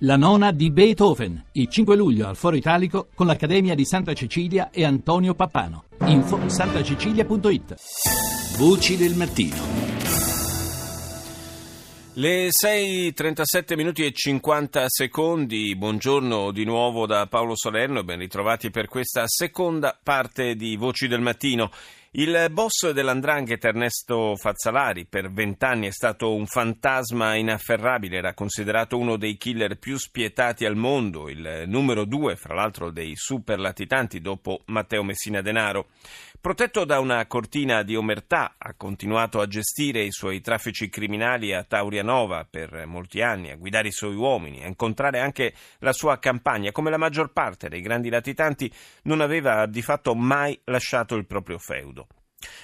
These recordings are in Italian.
La nona di Beethoven, il 5 luglio al Foro Italico con l'Accademia di Santa Cecilia e Antonio Pappano. Info santacecilia.it. Voci del mattino. Le 6.37 minuti e 50 secondi, buongiorno di nuovo da Paolo Salerno e ben ritrovati per questa seconda parte di Voci del Mattino. Il boss dell'Andrangheta Ernesto Fazzalari per vent'anni è stato un fantasma inafferrabile, era considerato uno dei killer più spietati al mondo, il numero due fra l'altro dei super latitanti dopo Matteo Messina Denaro. Protetto da una cortina di omertà, ha continuato a gestire i suoi traffici criminali a Taurianova per molti anni, a guidare i suoi uomini, a incontrare anche la sua campagna. Come la maggior parte dei grandi latitanti, non aveva di fatto mai lasciato il proprio feudo.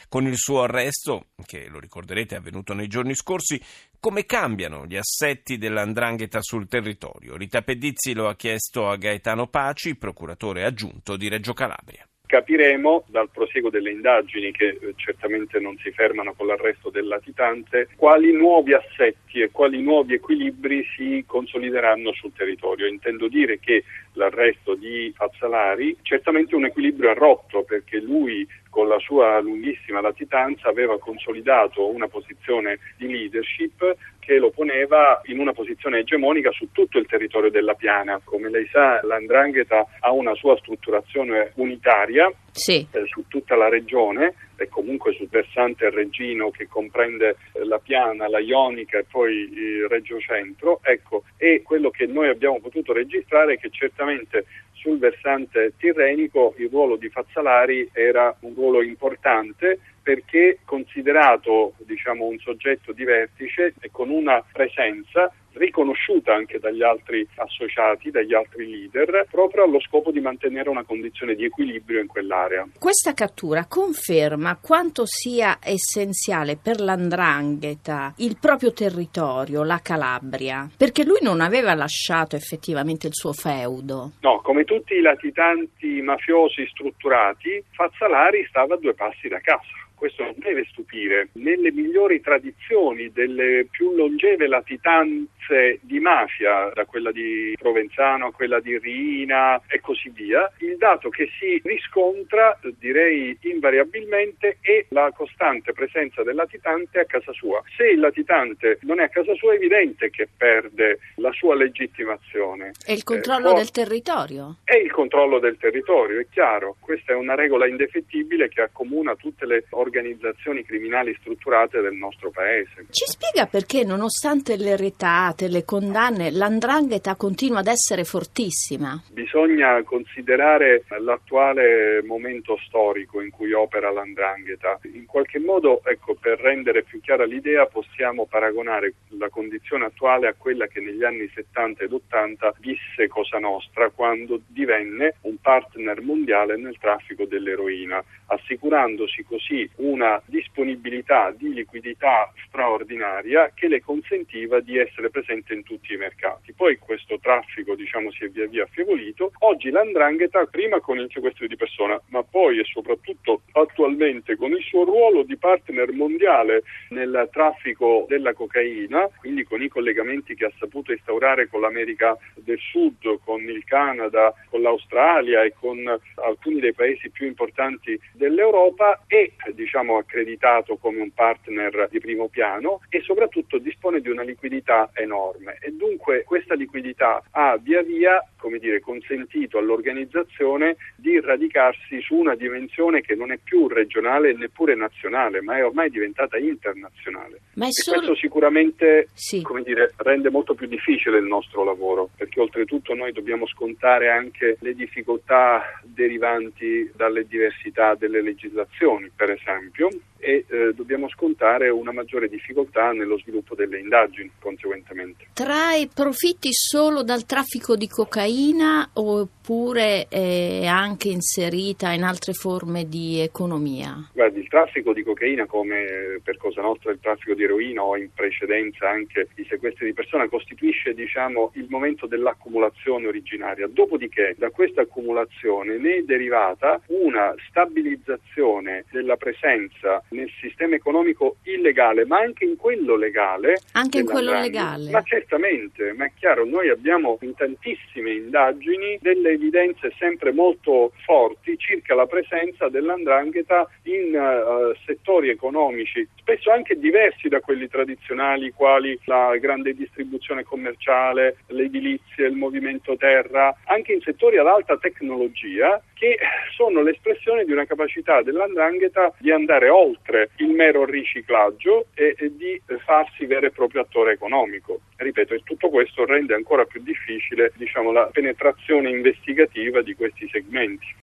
Con il suo arresto, che lo ricorderete è avvenuto nei giorni scorsi, come cambiano gli assetti dell'andrangheta sul territorio? Rita Pedizzi lo ha chiesto a Gaetano Paci, procuratore aggiunto di Reggio Calabria capiremo dal prosieguo delle indagini che eh, certamente non si fermano con l'arresto del latitante quali nuovi assetti e quali nuovi equilibri si consolideranno sul territorio. Intendo dire che l'arresto di Fazzalari certamente un equilibrio è rotto perché lui con la sua lunghissima latitanza aveva consolidato una posizione di leadership che lo poneva in una posizione egemonica su tutto il territorio della piana. Come lei sa, l'Andrangheta ha una sua strutturazione unitaria sì. eh, su tutta la regione e comunque sul versante reggino che comprende eh, la piana, la ionica e poi il Reggio Centro. Ecco, e quello che noi abbiamo potuto registrare è che certamente sul versante tirrenico il ruolo di Fazzalari era un ruolo importante perché considerato diciamo, un soggetto di vertice e con una presenza riconosciuta anche dagli altri associati, dagli altri leader, proprio allo scopo di mantenere una condizione di equilibrio in quell'area. Questa cattura conferma quanto sia essenziale per l'andrangheta il proprio territorio, la Calabria, perché lui non aveva lasciato effettivamente il suo feudo. No, come tutti i latitanti mafiosi strutturati, Fazzalari stava a due passi da casa questo non deve stupire. Nelle migliori tradizioni delle più longeve latitanze di mafia, da quella di Provenzano a quella di Rina e così via, il dato che si riscontra, direi invariabilmente, è la costante presenza del latitante a casa sua. Se il latitante non è a casa sua è evidente che perde la sua legittimazione. E il controllo eh, del territorio? È il controllo del territorio, è chiaro. Questa è una regola indefettibile che accomuna tutte le organizzazioni organizzazioni criminali strutturate del nostro paese. Ci spiega perché, nonostante le retate, le condanne, l'andrangheta continua ad essere fortissima? Bisogna considerare l'attuale momento storico in cui opera l'andrangheta. In qualche modo, ecco, per rendere più chiara l'idea, possiamo paragonare la condizione attuale a quella che negli anni 70 ed 80 visse Cosa Nostra quando divenne un partner mondiale nel traffico dell'eroina, assicurandosi così una disponibilità di liquidità straordinaria che le consentiva di essere presente in tutti i mercati. Poi questo traffico diciamo, si è via via affievolito. Oggi l'andrangheta, prima con il sequestro di persona, ma poi e soprattutto attualmente con il suo ruolo di partner mondiale nel traffico della cocaina, quindi con i collegamenti che ha saputo instaurare con l'America del Sud, con il Canada, con l'Australia e con alcuni dei paesi più importanti dell'Europa, è diciamo, diciamo, accreditato come un partner di primo piano e soprattutto dispone di una liquidità enorme. E dunque questa liquidità ha via via come dire, consentito all'organizzazione di radicarsi su una dimensione che non è più regionale e neppure nazionale, ma è ormai diventata internazionale. Ma solo... questo sicuramente sì. dire, rende molto più difficile il nostro lavoro, perché oltretutto noi dobbiamo scontare anche le difficoltà derivanti dalle diversità delle legislazioni, per esempio, e eh, dobbiamo scontare una maggiore difficoltà nello sviluppo delle indagini conseguentemente. Trae profitti solo dal traffico di cocaina cocaína o oppure è anche inserita in altre forme di economia? Guardi, il traffico di cocaina come per Cosa Nostra il traffico di eroina o in precedenza anche i sequestri di persona costituisce diciamo il momento dell'accumulazione originaria. Dopodiché da questa accumulazione ne è derivata una stabilizzazione della presenza nel sistema economico illegale, ma anche in quello legale. Anche in quello legale. Ma certamente, ma è chiaro, noi abbiamo in tantissime indagini evidenze sempre molto forti circa la presenza dell'andrangheta in uh, settori economici, spesso anche diversi da quelli tradizionali, quali la grande distribuzione commerciale, l'edilizia, il movimento terra, anche in settori ad alta tecnologia che sono l'espressione di una capacità dell'andrangheta di andare oltre il mero riciclaggio e, e di farsi vero e proprio attore economico. Ripeto, e tutto questo rende ancora più difficile diciamo, la penetrazione investigativa di questi segmenti.